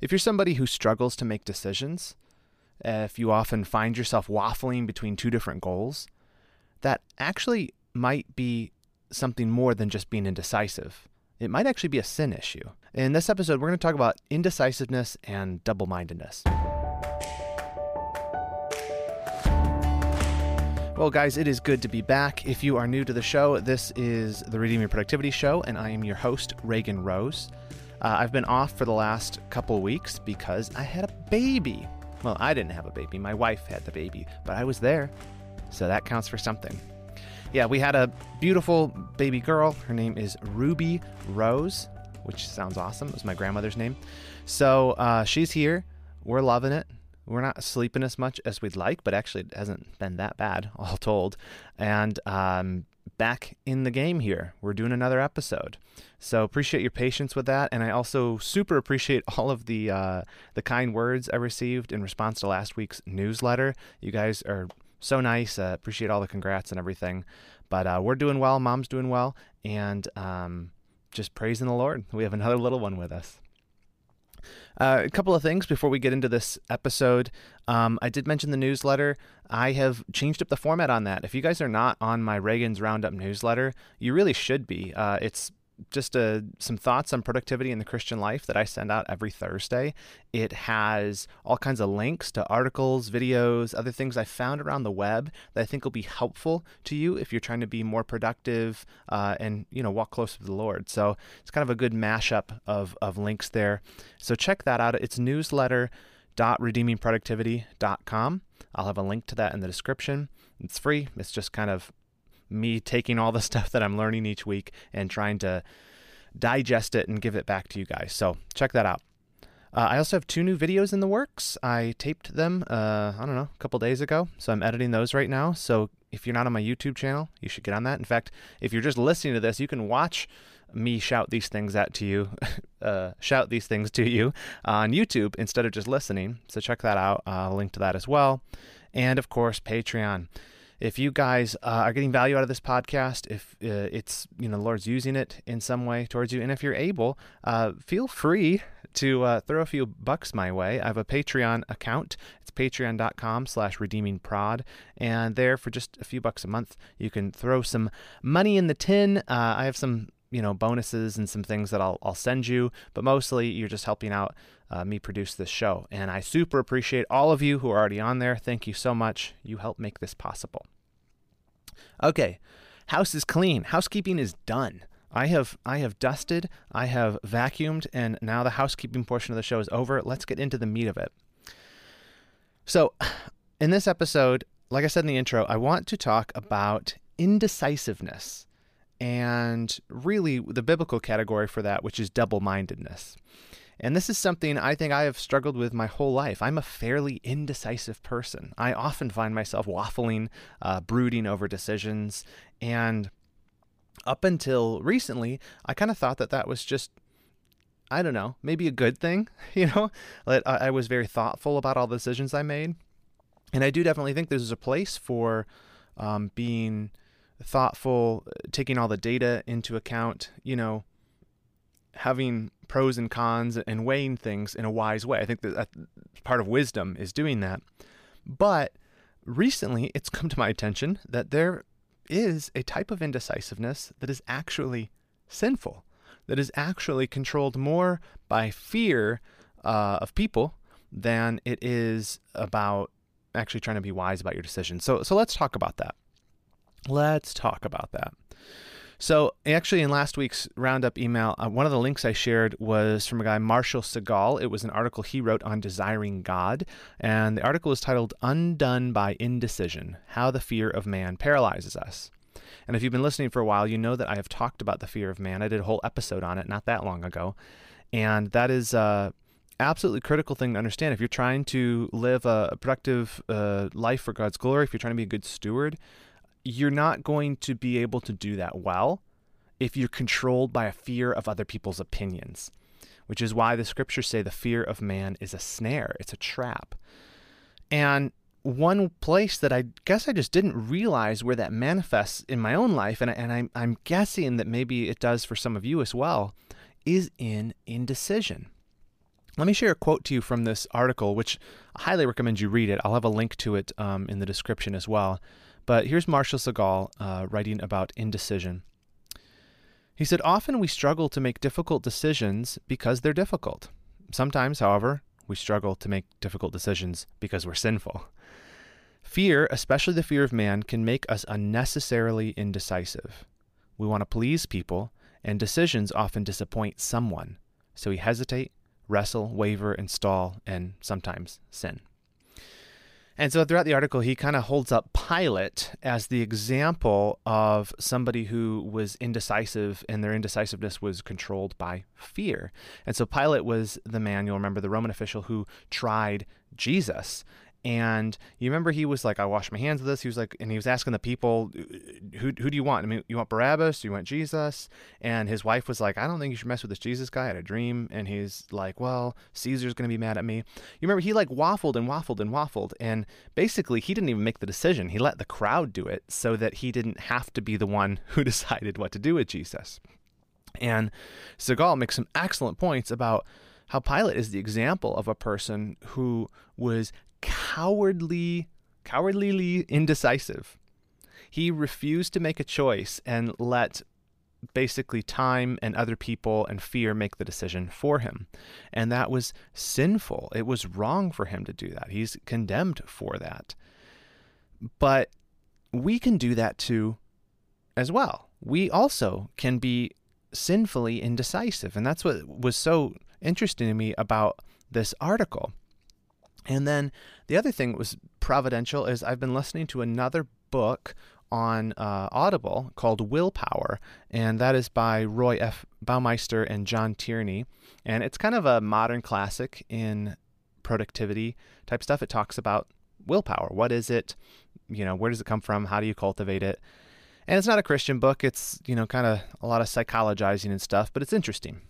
If you're somebody who struggles to make decisions, if you often find yourself waffling between two different goals, that actually might be something more than just being indecisive. It might actually be a sin issue. In this episode, we're going to talk about indecisiveness and double mindedness. Well, guys, it is good to be back. If you are new to the show, this is the Redeeming Productivity Show, and I am your host, Reagan Rose. Uh, I've been off for the last couple weeks because I had a baby. Well, I didn't have a baby, my wife had the baby, but I was there, so that counts for something. Yeah, we had a beautiful baby girl. Her name is Ruby Rose, which sounds awesome. It was my grandmother's name. So uh, she's here. We're loving it. We're not sleeping as much as we'd like, but actually it hasn't been that bad, all told. And um, back in the game here. We're doing another episode. So appreciate your patience with that, and I also super appreciate all of the uh, the kind words I received in response to last week's newsletter. You guys are so nice. Uh, appreciate all the congrats and everything. But uh, we're doing well. Mom's doing well, and um, just praising the Lord. We have another little one with us. Uh, a couple of things before we get into this episode. Um, I did mention the newsletter. I have changed up the format on that. If you guys are not on my Reagan's Roundup newsletter, you really should be. Uh, it's just uh, some thoughts on productivity in the Christian life that I send out every Thursday. It has all kinds of links to articles, videos, other things I found around the web that I think will be helpful to you if you're trying to be more productive uh, and you know walk closer to the Lord. So it's kind of a good mashup of of links there. So check that out. It's newsletter.redeemingproductivity.com. I'll have a link to that in the description. It's free. It's just kind of me taking all the stuff that I'm learning each week and trying to digest it and give it back to you guys. So check that out. Uh, I also have two new videos in the works. I taped them, uh, I don't know, a couple days ago. So I'm editing those right now. So if you're not on my YouTube channel, you should get on that. In fact, if you're just listening to this, you can watch me shout these things at to you, uh, shout these things to you on YouTube instead of just listening. So check that out. I'll link to that as well. And of course, Patreon if you guys uh, are getting value out of this podcast, if uh, it's you know the Lord's using it in some way towards you, and if you're able, uh, feel free to uh, throw a few bucks my way. I have a Patreon account. It's patreon.com/slash redeemingprod, and there for just a few bucks a month, you can throw some money in the tin. Uh, I have some you know bonuses and some things that I'll, I'll send you but mostly you're just helping out uh, me produce this show. And i super appreciate all of you who are already on there. Thank you so much. You help make this possible. Okay. House is clean. Housekeeping is done. I have I have dusted, I have vacuumed, and now the housekeeping portion of the show is over. Let's get into the meat of it. So, in this episode, like I said in the intro, I want to talk about indecisiveness and really the biblical category for that, which is double mindedness. And this is something I think I have struggled with my whole life. I'm a fairly indecisive person. I often find myself waffling, uh, brooding over decisions. And up until recently, I kind of thought that that was just I don't know, maybe a good thing, you know? I was very thoughtful about all the decisions I made. And I do definitely think there's a place for um, being thoughtful, taking all the data into account, you know, having pros and cons and weighing things in a wise way. I think that part of wisdom is doing that. But recently, it's come to my attention that there is a type of indecisiveness that is actually sinful, that is actually controlled more by fear uh, of people than it is about actually trying to be wise about your decisions. So, so let's talk about that. Let's talk about that. So, actually, in last week's roundup email, uh, one of the links I shared was from a guy, Marshall Segal. It was an article he wrote on desiring God. And the article is titled Undone by Indecision How the Fear of Man Paralyzes Us. And if you've been listening for a while, you know that I have talked about the fear of man. I did a whole episode on it not that long ago. And that is. Uh, absolutely critical thing to understand if you're trying to live a productive uh, life for God's glory, if you're trying to be a good steward, you're not going to be able to do that well if you're controlled by a fear of other people's opinions, which is why the scriptures say the fear of man is a snare, it's a trap. And one place that I guess I just didn't realize where that manifests in my own life, and, and I'm, I'm guessing that maybe it does for some of you as well, is in indecision. Let me share a quote to you from this article, which I highly recommend you read it. I'll have a link to it um, in the description as well. But here's Marshall Segal uh, writing about indecision. He said, Often we struggle to make difficult decisions because they're difficult. Sometimes, however, we struggle to make difficult decisions because we're sinful. Fear, especially the fear of man, can make us unnecessarily indecisive. We want to please people, and decisions often disappoint someone. So we hesitate, wrestle, waver, and stall, and sometimes sin. And so throughout the article, he kind of holds up Pilate as the example of somebody who was indecisive and their indecisiveness was controlled by fear. And so Pilate was the man, you'll remember, the Roman official who tried Jesus. And you remember he was like, I wash my hands of this. He was like, and he was asking the people, uh, who, who do you want? I mean, you want Barabbas? Do you want Jesus? And his wife was like, I don't think you should mess with this Jesus guy. I had a dream. And he's like, well, Caesar's going to be mad at me. You remember he like waffled and waffled and waffled. And basically, he didn't even make the decision. He let the crowd do it so that he didn't have to be the one who decided what to do with Jesus. And Segal makes some excellent points about how Pilate is the example of a person who was cowardly, cowardly indecisive. He refused to make a choice and let basically time and other people and fear make the decision for him. And that was sinful. It was wrong for him to do that. He's condemned for that. But we can do that too as well. We also can be sinfully indecisive. And that's what was so interesting to me about this article. And then the other thing that was providential is I've been listening to another book on uh, Audible called Willpower, and that is by Roy F. Baumeister and John Tierney. And it's kind of a modern classic in productivity type stuff. It talks about willpower. What is it? You know, where does it come from? How do you cultivate it? And it's not a Christian book. It's, you know, kind of a lot of psychologizing and stuff, but it's interesting.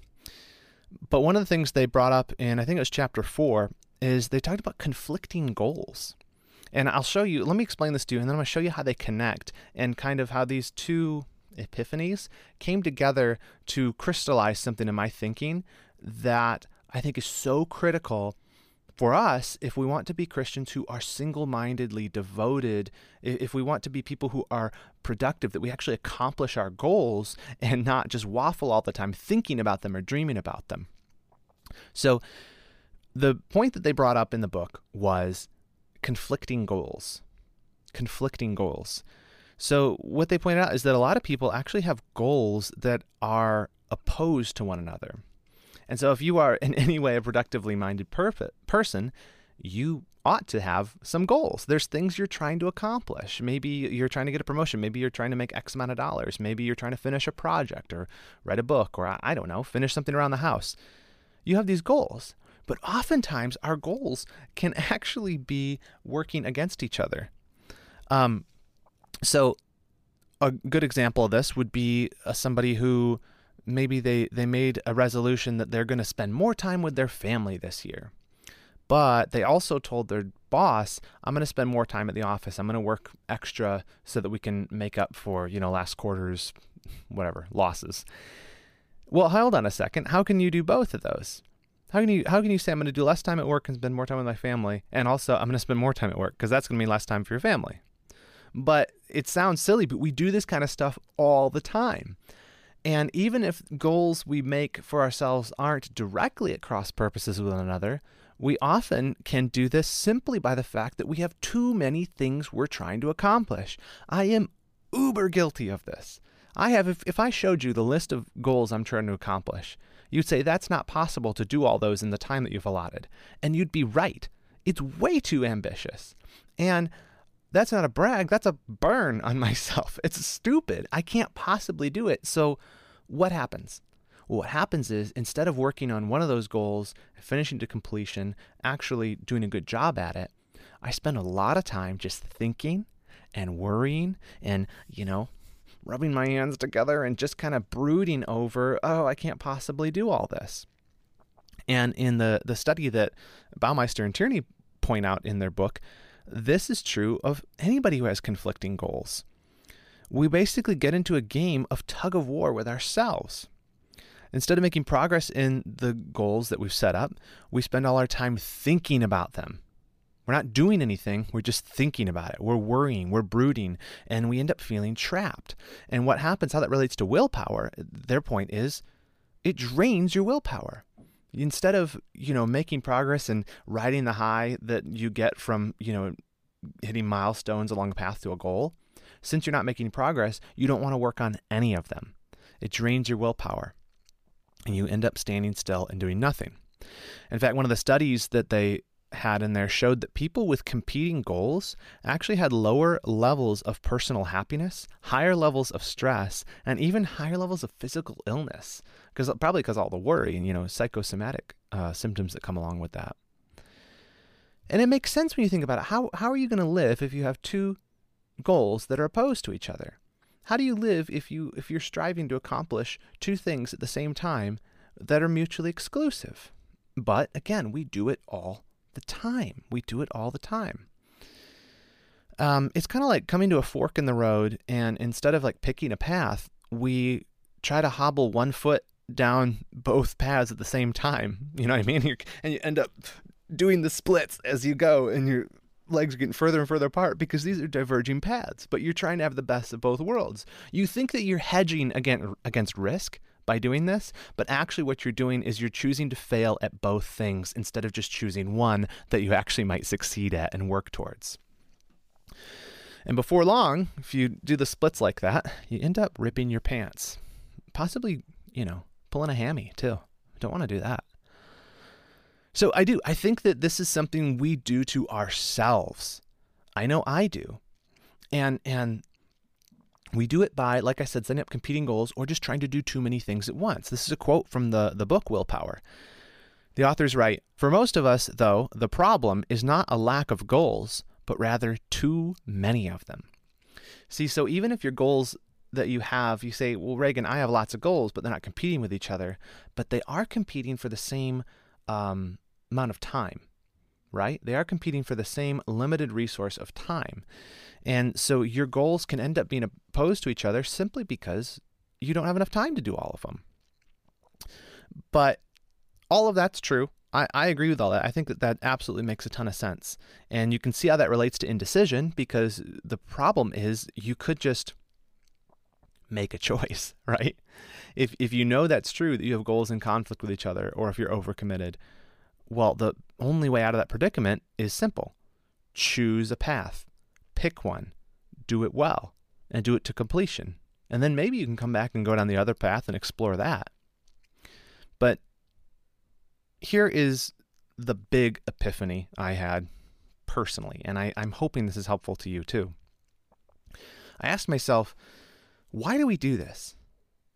But one of the things they brought up in, I think it was chapter four, is they talked about conflicting goals. And I'll show you, let me explain this to you, and then I'm going to show you how they connect and kind of how these two epiphanies came together to crystallize something in my thinking that I think is so critical for us if we want to be Christians who are single mindedly devoted, if we want to be people who are productive, that we actually accomplish our goals and not just waffle all the time thinking about them or dreaming about them. So, the point that they brought up in the book was conflicting goals. Conflicting goals. So, what they pointed out is that a lot of people actually have goals that are opposed to one another. And so, if you are in any way a productively minded perf- person, you ought to have some goals. There's things you're trying to accomplish. Maybe you're trying to get a promotion. Maybe you're trying to make X amount of dollars. Maybe you're trying to finish a project or write a book or I don't know, finish something around the house. You have these goals. But oftentimes, our goals can actually be working against each other. Um, so, a good example of this would be uh, somebody who maybe they, they made a resolution that they're going to spend more time with their family this year. But they also told their boss, I'm going to spend more time at the office. I'm going to work extra so that we can make up for, you know, last quarter's whatever losses. Well, hold on a second. How can you do both of those? How can you how can you say I'm going to do less time at work and spend more time with my family, and also I'm going to spend more time at work because that's going to mean less time for your family? But it sounds silly, but we do this kind of stuff all the time. And even if goals we make for ourselves aren't directly at cross purposes with one another, we often can do this simply by the fact that we have too many things we're trying to accomplish. I am uber guilty of this. I have, if, if I showed you the list of goals I'm trying to accomplish, You'd say that's not possible to do all those in the time that you've allotted. And you'd be right. It's way too ambitious. And that's not a brag, that's a burn on myself. It's stupid. I can't possibly do it. So, what happens? Well, what happens is instead of working on one of those goals, finishing to completion, actually doing a good job at it, I spend a lot of time just thinking and worrying and, you know, rubbing my hands together and just kind of brooding over, oh, I can't possibly do all this. And in the, the study that Baumeister and Tierney point out in their book, this is true of anybody who has conflicting goals. We basically get into a game of tug of war with ourselves. Instead of making progress in the goals that we've set up, we spend all our time thinking about them. We're not doing anything, we're just thinking about it. We're worrying, we're brooding, and we end up feeling trapped. And what happens, how that relates to willpower, their point is it drains your willpower. Instead of, you know, making progress and riding the high that you get from, you know, hitting milestones along the path to a goal, since you're not making progress, you don't want to work on any of them. It drains your willpower and you end up standing still and doing nothing. In fact, one of the studies that they had in there showed that people with competing goals actually had lower levels of personal happiness, higher levels of stress, and even higher levels of physical illness. Because probably because all the worry and you know psychosomatic uh, symptoms that come along with that. And it makes sense when you think about it. How how are you going to live if you have two goals that are opposed to each other? How do you live if you if you're striving to accomplish two things at the same time that are mutually exclusive? But again, we do it all the time. We do it all the time. Um, it's kind of like coming to a fork in the road, and instead of like picking a path, we try to hobble one foot down both paths at the same time. You know what I mean? You're, and you end up doing the splits as you go, and your legs are getting further and further apart because these are diverging paths. But you're trying to have the best of both worlds. You think that you're hedging against against risk, by doing this, but actually what you're doing is you're choosing to fail at both things instead of just choosing one that you actually might succeed at and work towards. And before long, if you do the splits like that, you end up ripping your pants. Possibly, you know, pulling a hammy too. Don't want to do that. So I do. I think that this is something we do to ourselves. I know I do. And and we do it by, like I said, setting up competing goals or just trying to do too many things at once. This is a quote from the, the book Willpower. The authors write For most of us, though, the problem is not a lack of goals, but rather too many of them. See, so even if your goals that you have, you say, Well, Reagan, I have lots of goals, but they're not competing with each other, but they are competing for the same um, amount of time, right? They are competing for the same limited resource of time. And so your goals can end up being opposed to each other simply because you don't have enough time to do all of them. But all of that's true. I, I agree with all that. I think that that absolutely makes a ton of sense. And you can see how that relates to indecision because the problem is you could just make a choice, right? If, if you know that's true, that you have goals in conflict with each other, or if you're overcommitted, well, the only way out of that predicament is simple choose a path pick one, do it well, and do it to completion. And then maybe you can come back and go down the other path and explore that. But here is the big epiphany I had personally, and I, I'm hoping this is helpful to you too. I asked myself, why do we do this?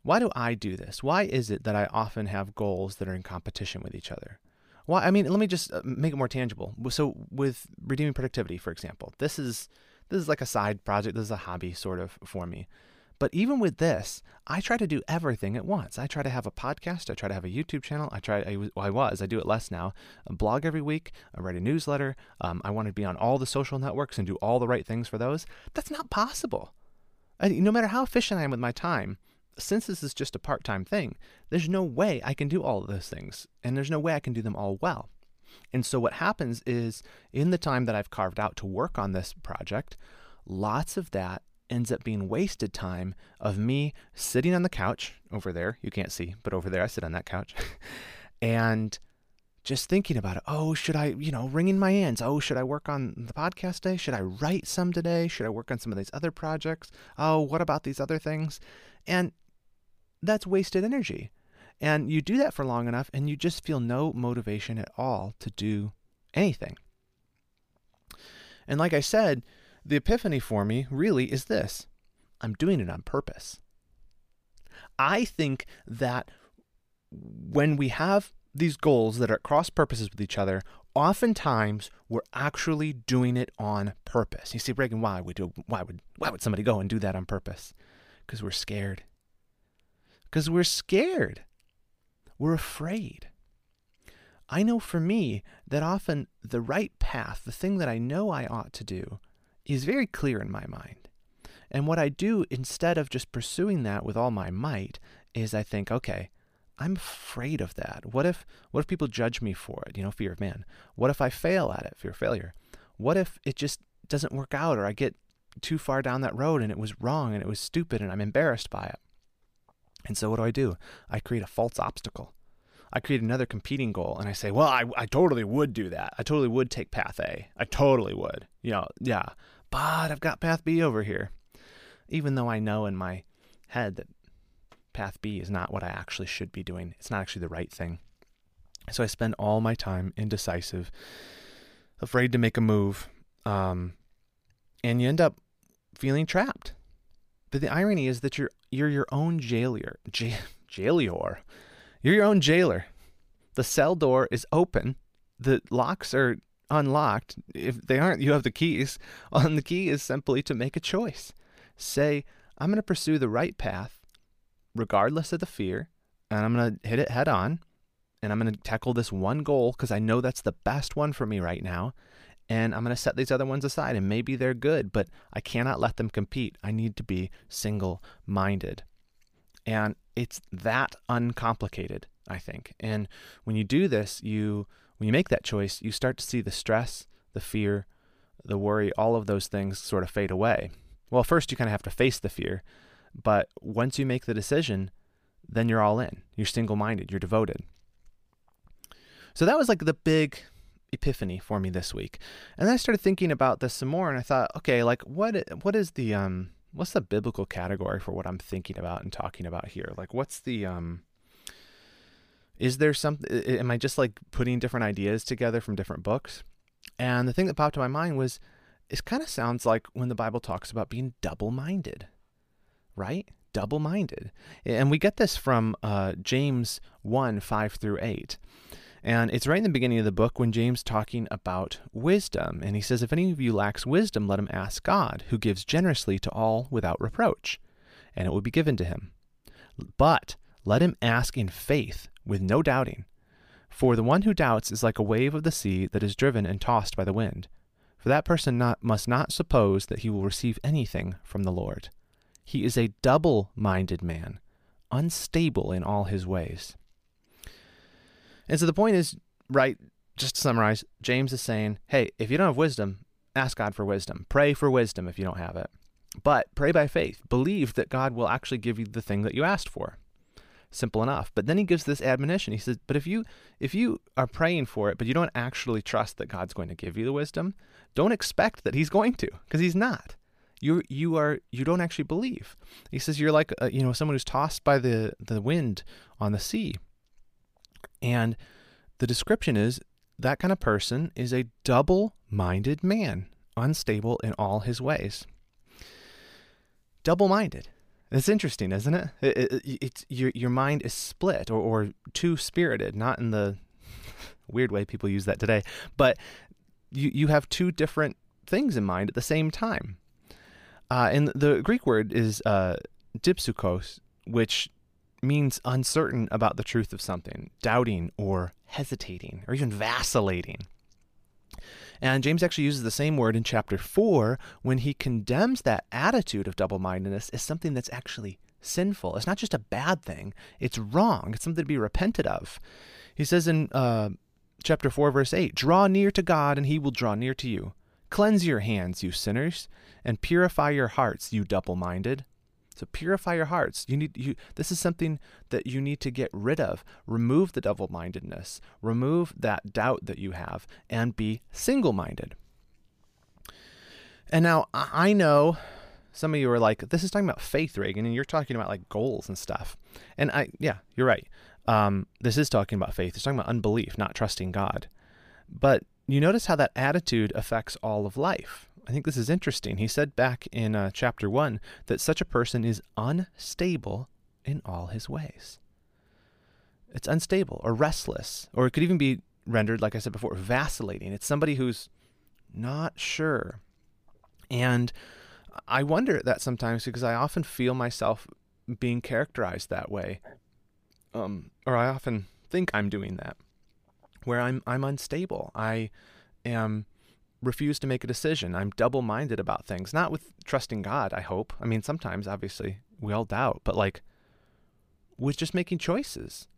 Why do I do this? Why is it that I often have goals that are in competition with each other? Well, I mean, let me just uh, make it more tangible. So, with redeeming productivity, for example, this is this is like a side project. This is a hobby sort of for me. But even with this, I try to do everything at once. I try to have a podcast. I try to have a YouTube channel. I try. I, well, I was. I do it less now. A blog every week. I write a newsletter. Um, I want to be on all the social networks and do all the right things for those. That's not possible. I, no matter how efficient I am with my time, since this is just a part-time thing, there's no way I can do all of those things, and there's no way I can do them all well. And so what happens is in the time that I've carved out to work on this project, lots of that ends up being wasted time of me sitting on the couch over there. You can't see, but over there I sit on that couch. and just thinking about it. Oh, should I, you know, wringing my hands. Oh, should I work on the podcast today? Should I write some today? Should I work on some of these other projects? Oh, what about these other things? And that's wasted energy. And you do that for long enough and you just feel no motivation at all to do anything. And like I said, the epiphany for me really is this I'm doing it on purpose. I think that when we have these goals that are at cross purposes with each other, oftentimes we're actually doing it on purpose. You see, Reagan, why would do, why would why would somebody go and do that on purpose? Because we're scared. Because we're scared. We're afraid. I know for me that often the right path, the thing that I know I ought to do, is very clear in my mind. And what I do instead of just pursuing that with all my might is I think, okay, I'm afraid of that. What if what if people judge me for it? You know, fear of man. What if I fail at it? Fear of failure. What if it just doesn't work out or I get too far down that road and it was wrong and it was stupid and I'm embarrassed by it? And so what do I do? I create a false obstacle. I create another competing goal and I say, well, I, I totally would do that. I totally would take path A. I totally would. You know, yeah. But I've got path B over here. Even though I know in my head that path B is not what I actually should be doing. It's not actually the right thing. So I spend all my time indecisive, afraid to make a move. Um, and you end up feeling trapped. But the irony is that you're you're your own jailer. J- jailor. You're your own jailer. The cell door is open. The locks are unlocked. If they aren't, you have the keys. And the key is simply to make a choice. Say, I'm going to pursue the right path, regardless of the fear, and I'm going to hit it head on. And I'm going to tackle this one goal because I know that's the best one for me right now. And I'm going to set these other ones aside, and maybe they're good, but I cannot let them compete. I need to be single minded. And it's that uncomplicated, I think. And when you do this, you when you make that choice, you start to see the stress, the fear, the worry, all of those things sort of fade away. Well, first you kind of have to face the fear, but once you make the decision, then you're all in. You're single-minded, you're devoted. So that was like the big epiphany for me this week. And then I started thinking about this some more and I thought, okay, like what what is the um what's the biblical category for what I'm thinking about and talking about here? Like, what's the um? Is there something? Am I just like putting different ideas together from different books? And the thing that popped to my mind was, it kind of sounds like when the Bible talks about being double-minded, right? Double-minded, and we get this from uh, James one five through eight. And it's right in the beginning of the book when James talking about wisdom. And he says, If any of you lacks wisdom, let him ask God, who gives generously to all without reproach, and it will be given to him. But let him ask in faith, with no doubting. For the one who doubts is like a wave of the sea that is driven and tossed by the wind. For that person not, must not suppose that he will receive anything from the Lord. He is a double minded man, unstable in all his ways. And so the point is, right, just to summarize, James is saying, hey, if you don't have wisdom, ask God for wisdom. Pray for wisdom if you don't have it. But pray by faith. Believe that God will actually give you the thing that you asked for. Simple enough. But then he gives this admonition. He says, but if you if you are praying for it, but you don't actually trust that God's going to give you the wisdom, don't expect that he's going to, because he's not. You you are you don't actually believe. He says you're like a, you know someone who's tossed by the the wind on the sea. And the description is that kind of person is a double minded man, unstable in all his ways. Double minded. It's interesting, isn't it? it, it it's your your mind is split or, or two spirited, not in the weird way people use that today, but you you have two different things in mind at the same time. Uh, and the Greek word is uh, dipsukos, which means uncertain about the truth of something, doubting or hesitating or even vacillating. And James actually uses the same word in chapter 4 when he condemns that attitude of double mindedness as something that's actually sinful. It's not just a bad thing, it's wrong. It's something to be repented of. He says in uh, chapter 4, verse 8 Draw near to God, and he will draw near to you. Cleanse your hands, you sinners, and purify your hearts, you double minded. So purify your hearts. You need you this is something that you need to get rid of. Remove the double-mindedness. Remove that doubt that you have and be single-minded. And now I know some of you are like, this is talking about faith, Reagan, and you're talking about like goals and stuff. And I yeah, you're right. Um, this is talking about faith. It's talking about unbelief, not trusting God. But you notice how that attitude affects all of life. I think this is interesting. He said back in uh, chapter 1 that such a person is unstable in all his ways. It's unstable or restless, or it could even be rendered, like I said before, vacillating. It's somebody who's not sure. And I wonder at that sometimes because I often feel myself being characterized that way. Um, or I often think I'm doing that, where I'm I'm unstable. I am refuse to make a decision. I'm double minded about things, not with trusting God, I hope. I mean, sometimes, obviously, we all doubt, but like with just making choices.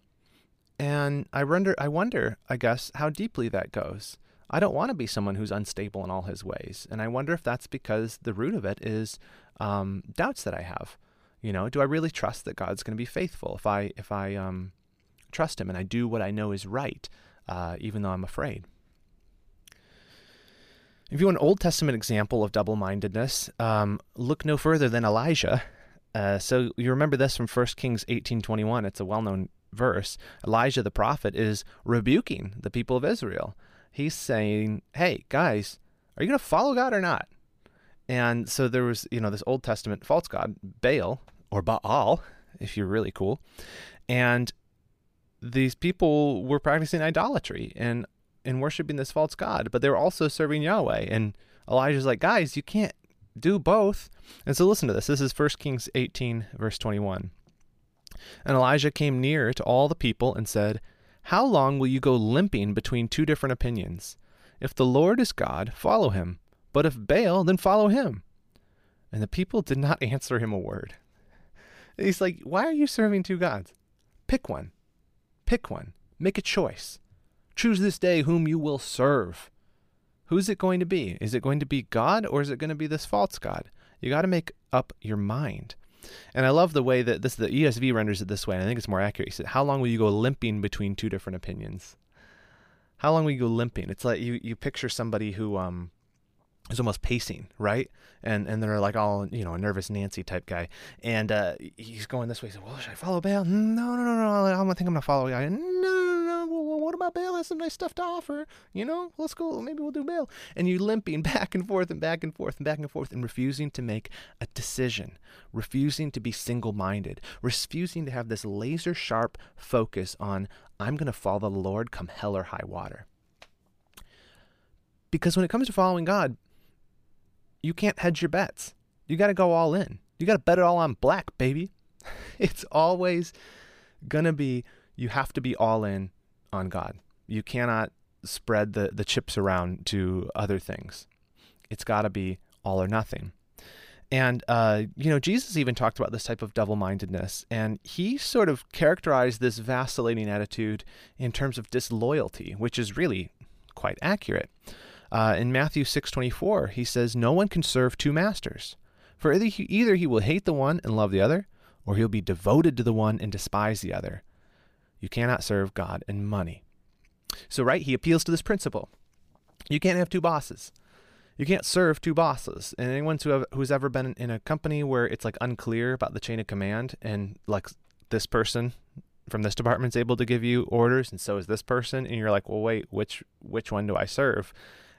And I wonder, I wonder, I guess, how deeply that goes. I don't want to be someone who's unstable in all his ways. And I wonder if that's because the root of it is um, doubts that I have. You know, do I really trust that God's going to be faithful if I if I um, trust Him and I do what I know is right, uh, even though I'm afraid? If you want an Old Testament example of double-mindedness, um, look no further than Elijah. Uh, so you remember this from 1 Kings 18:21. It's a well-known verse. Elijah the prophet is rebuking the people of Israel. He's saying, "Hey guys, are you going to follow God or not?" And so there was, you know, this Old Testament false god, Baal or Baal, if you're really cool. And these people were practicing idolatry and and worshiping this false god, but they were also serving Yahweh. And Elijah's like, guys, you can't do both. And so listen to this. This is 1 Kings 18, verse 21. And Elijah came near to all the people and said, How long will you go limping between two different opinions? If the Lord is God, follow him. But if Baal, then follow him. And the people did not answer him a word. He's like, Why are you serving two gods? Pick one. Pick one. Make a choice. Choose this day whom you will serve. Who's it going to be? Is it going to be God or is it going to be this false God? You got to make up your mind. And I love the way that this the ESV renders it this way, and I think it's more accurate. He said, How long will you go limping between two different opinions? How long will you go limping? It's like you, you picture somebody who um is almost pacing, right? And and they're like all you know a nervous Nancy type guy, and uh, he's going this way. He's like, "Well, should I follow Baal? No, no, no, no. I think I'm gonna follow guy. No, no, no. Well, what about Baal? Has some nice stuff to offer. You know, let's go. Maybe we'll do Baal." And you limping back and forth and back and forth and back and forth, and refusing to make a decision, refusing to be single-minded, refusing to have this laser sharp focus on I'm gonna follow the Lord come hell or high water. Because when it comes to following God, you can't hedge your bets. You got to go all in. You got to bet it all on black, baby. It's always going to be, you have to be all in on God. You cannot spread the, the chips around to other things. It's got to be all or nothing. And, uh, you know, Jesus even talked about this type of double mindedness, and he sort of characterized this vacillating attitude in terms of disloyalty, which is really quite accurate. Uh, in Matthew 6:24, he says, "No one can serve two masters, for either he, either he will hate the one and love the other, or he'll be devoted to the one and despise the other. You cannot serve God and money." So, right, he appeals to this principle. You can't have two bosses. You can't serve two bosses. And anyone who have, who's ever been in a company where it's like unclear about the chain of command, and like this person from this department's able to give you orders, and so is this person, and you're like, well, wait, which which one do I serve?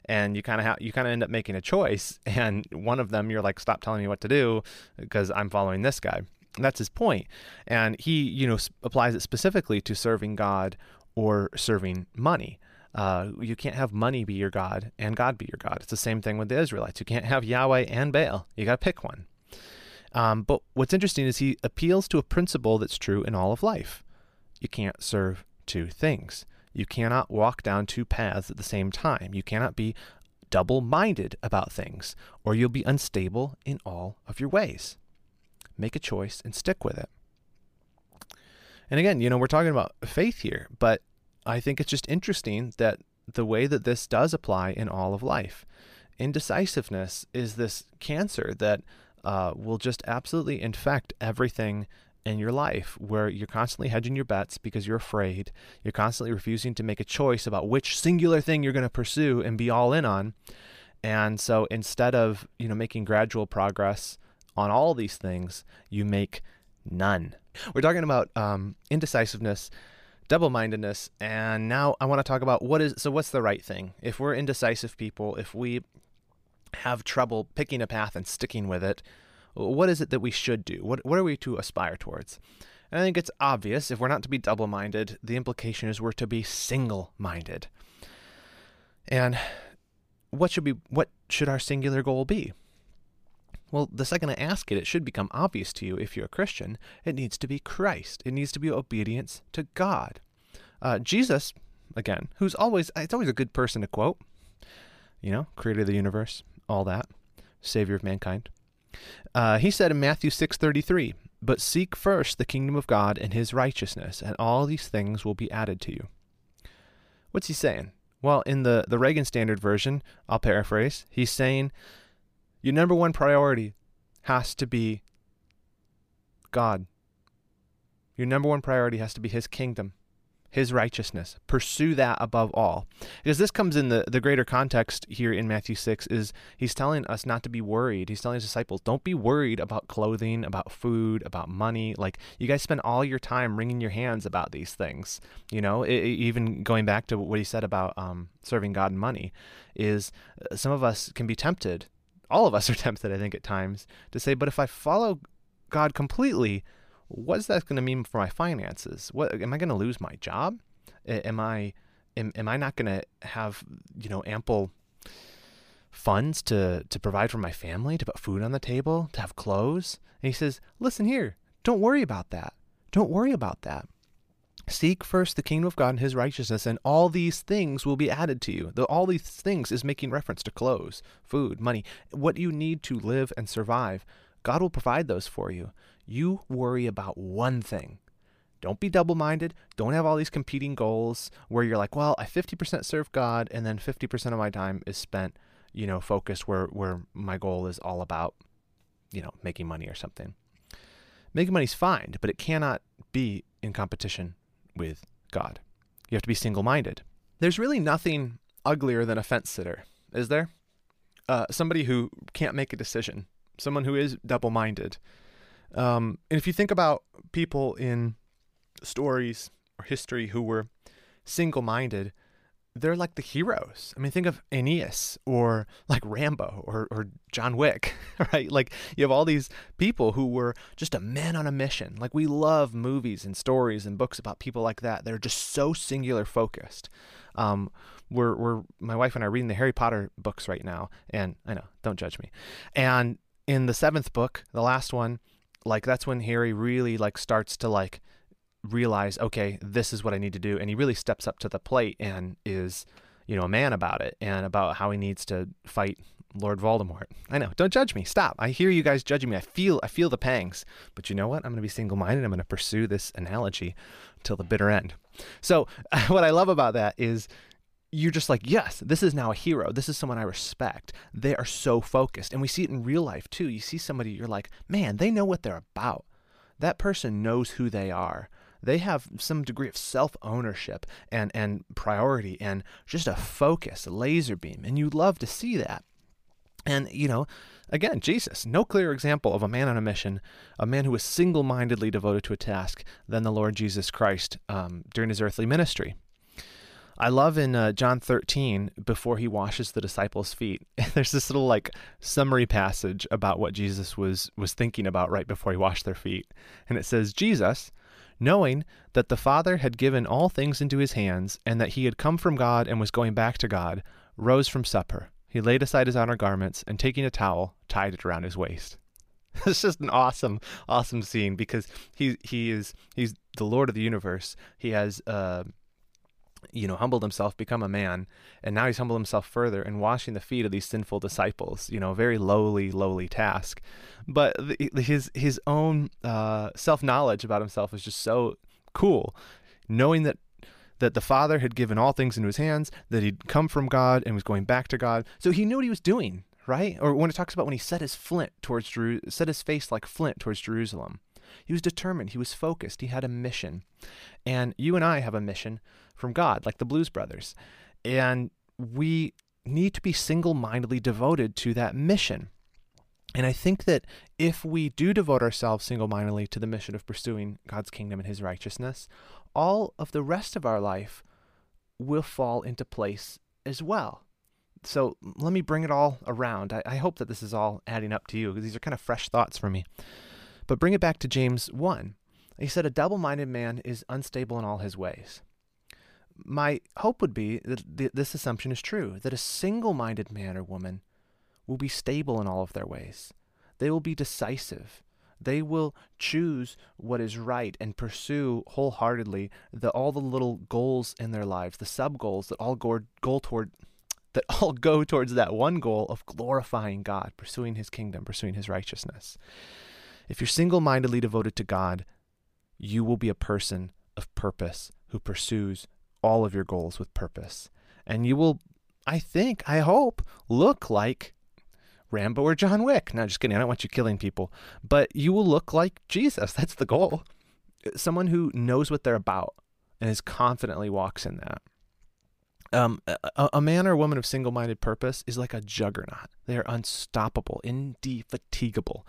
And you kind of ha- you kind of end up making a choice and one of them you're like stop telling me what to do because I'm following this guy that's his point and he you know applies it specifically to serving God or serving money uh, you can't have money be your God and God be your God. It's the same thing with the Israelites. You can't have Yahweh and Baal. You got to pick one. Um, but what's interesting is he appeals to a principle that's true in all of life. You can't serve two things. You cannot walk down two paths at the same time. You cannot be double minded about things, or you'll be unstable in all of your ways. Make a choice and stick with it. And again, you know, we're talking about faith here, but I think it's just interesting that the way that this does apply in all of life. Indecisiveness is this cancer that uh, will just absolutely infect everything in your life where you're constantly hedging your bets because you're afraid. You're constantly refusing to make a choice about which singular thing you're going to pursue and be all in on. And so instead of, you know, making gradual progress on all these things, you make none. We're talking about um, indecisiveness, double mindedness, and now I want to talk about what is so what's the right thing? If we're indecisive people, if we have trouble picking a path and sticking with it, what is it that we should do? What, what are we to aspire towards? And I think it's obvious if we're not to be double minded, the implication is we're to be single minded. And what should be what should our singular goal be? Well, the second I ask it, it should become obvious to you if you're a Christian. It needs to be Christ. It needs to be obedience to God. Uh, Jesus, again, who's always it's always a good person to quote. You know, creator of the universe, all that, savior of mankind. Uh, he said in Matthew 6:33, But seek first the kingdom of God and his righteousness, and all these things will be added to you. What's he saying? Well, in the, the Reagan Standard Version, I'll paraphrase, he's saying your number one priority has to be God. Your number one priority has to be his kingdom his righteousness. Pursue that above all. Because this comes in the, the greater context here in Matthew 6 is he's telling us not to be worried. He's telling his disciples, don't be worried about clothing, about food, about money. Like you guys spend all your time wringing your hands about these things. You know, it, even going back to what he said about um, serving God and money is uh, some of us can be tempted. All of us are tempted, I think, at times to say, but if I follow God completely, what's that going to mean for my finances? What am I going to lose my job? Am I am, am I not going to have you know ample funds to to provide for my family, to put food on the table, to have clothes? And he says, "Listen here, don't worry about that. Don't worry about that." Seek first the kingdom of God and his righteousness, and all these things will be added to you. The, all these things is making reference to clothes, food, money, what you need to live and survive. God will provide those for you. You worry about one thing. Don't be double minded. Don't have all these competing goals where you're like, well, I 50% serve God and then 50% of my time is spent, you know, focused where, where my goal is all about, you know, making money or something. Making money's fine, but it cannot be in competition with God. You have to be single minded. There's really nothing uglier than a fence sitter, is there? Uh, somebody who can't make a decision, someone who is double minded um, and if you think about people in stories or history who were single minded, they're like the heroes. I mean, think of Aeneas or like Rambo or, or John Wick, right? Like you have all these people who were just a man on a mission. Like we love movies and stories and books about people like that. They're just so singular focused. Um, we're, we're, my wife and I are reading the Harry Potter books right now. And I know, don't judge me. And in the seventh book, the last one, like that's when Harry really like starts to like realize, okay, this is what I need to do, and he really steps up to the plate and is, you know, a man about it and about how he needs to fight Lord Voldemort. I know, don't judge me. Stop. I hear you guys judging me. I feel I feel the pangs. But you know what? I'm going to be single-minded. I'm going to pursue this analogy till the bitter end. So, what I love about that is you're just like, yes, this is now a hero. This is someone I respect. They are so focused. And we see it in real life too. You see somebody, you're like, man, they know what they're about. That person knows who they are. They have some degree of self ownership and, and priority and just a focus, a laser beam. And you love to see that. And, you know, again, Jesus, no clearer example of a man on a mission, a man who was single mindedly devoted to a task than the Lord Jesus Christ um, during his earthly ministry. I love in uh, John 13 before he washes the disciples' feet. There's this little like summary passage about what Jesus was was thinking about right before he washed their feet. And it says Jesus, knowing that the Father had given all things into his hands and that he had come from God and was going back to God, rose from supper. He laid aside his outer garments and taking a towel, tied it around his waist. it's just an awesome, awesome scene because he he is he's the Lord of the universe. He has uh, you know, humbled himself, become a man, and now he's humbled himself further and washing the feet of these sinful disciples. You know, very lowly, lowly task, but the, his his own uh, self knowledge about himself is just so cool, knowing that that the Father had given all things into his hands, that he'd come from God and was going back to God, so he knew what he was doing, right? Or when it talks about when he set his flint towards Jeru- set his face like flint towards Jerusalem. He was determined, he was focused, he had a mission. And you and I have a mission from God, like the Blues Brothers. And we need to be single mindedly devoted to that mission. And I think that if we do devote ourselves single mindedly to the mission of pursuing God's kingdom and his righteousness, all of the rest of our life will fall into place as well. So let me bring it all around. I, I hope that this is all adding up to you because these are kind of fresh thoughts for me. But bring it back to James 1. He said, A double minded man is unstable in all his ways my hope would be that th- this assumption is true that a single minded man or woman will be stable in all of their ways. They will be decisive. They will choose what is right and pursue wholeheartedly the, all the little goals in their lives, the sub goals that all go, goal toward that all go towards that one goal of glorifying God, pursuing his kingdom, pursuing his righteousness. If you're single mindedly devoted to God, you will be a person of purpose who pursues all of your goals with purpose. And you will, I think, I hope, look like Rambo or John Wick. No, just kidding. I don't want you killing people. But you will look like Jesus. That's the goal. Someone who knows what they're about and is confidently walks in that. Um, a, a, man or a woman of single minded purpose is like a juggernaut. They are unstoppable, indefatigable,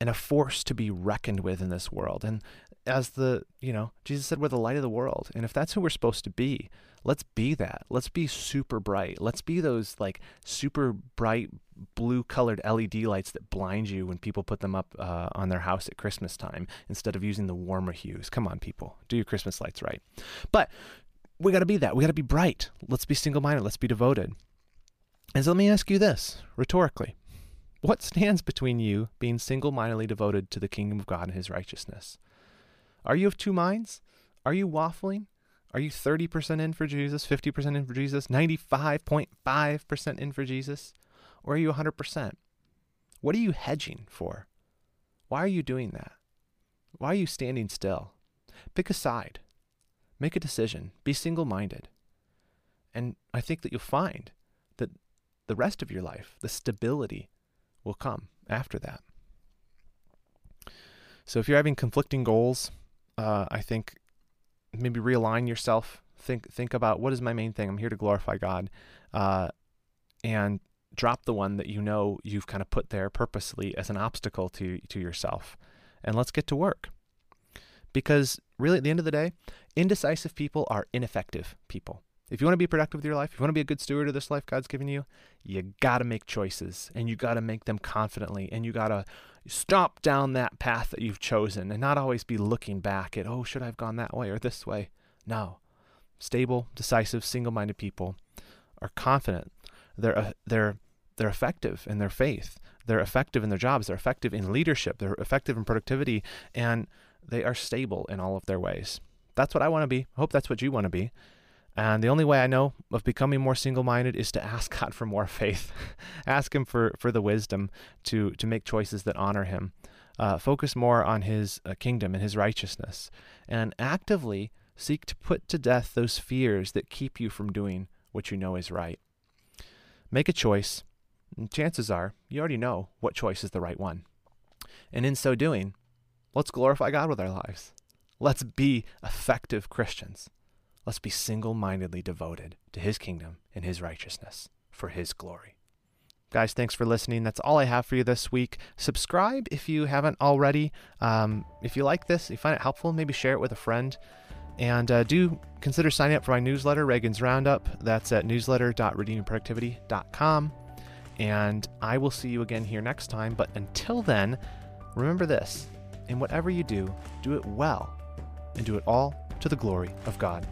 and a force to be reckoned with in this world. And as the, you know, Jesus said, we're the light of the world. And if that's who we're supposed to be, let's be that. Let's be super bright. Let's be those like super bright blue colored LED lights that blind you when people put them up uh, on their house at Christmas time instead of using the warmer hues. Come on, people, do your Christmas lights right. But we got to be that. We got to be bright. Let's be single minded. Let's be devoted. And so let me ask you this rhetorically What stands between you being single mindedly devoted to the kingdom of God and his righteousness? Are you of two minds? Are you waffling? Are you 30% in for Jesus, 50% in for Jesus, 95.5% in for Jesus? Or are you 100%? What are you hedging for? Why are you doing that? Why are you standing still? Pick a side. Make a decision. Be single minded. And I think that you'll find that the rest of your life, the stability, will come after that. So if you're having conflicting goals, uh, I think maybe realign yourself. Think think about what is my main thing. I'm here to glorify God, uh, and drop the one that you know you've kind of put there purposely as an obstacle to to yourself, and let's get to work. Because really, at the end of the day, indecisive people are ineffective people. If you want to be productive with your life, if you want to be a good steward of this life God's given you, you got to make choices and you got to make them confidently and you got to stop down that path that you've chosen and not always be looking back at, oh, should I have gone that way or this way? No. Stable, decisive, single minded people are confident. They're, uh, they're, they're effective in their faith. They're effective in their jobs. They're effective in leadership. They're effective in productivity. And they are stable in all of their ways. That's what I want to be. I hope that's what you want to be. And the only way I know of becoming more single-minded is to ask God for more faith, ask Him for for the wisdom to to make choices that honor Him, uh, focus more on His uh, kingdom and His righteousness, and actively seek to put to death those fears that keep you from doing what you know is right. Make a choice, and chances are you already know what choice is the right one. And in so doing, let's glorify God with our lives. Let's be effective Christians. Let's be single mindedly devoted to His kingdom and His righteousness for His glory. Guys, thanks for listening. That's all I have for you this week. Subscribe if you haven't already. Um, if you like this, if you find it helpful, maybe share it with a friend. And uh, do consider signing up for my newsletter, Reagan's Roundup. That's at newsletter.redeemingproductivity.com. And I will see you again here next time. But until then, remember this in whatever you do, do it well and do it all to the glory of God.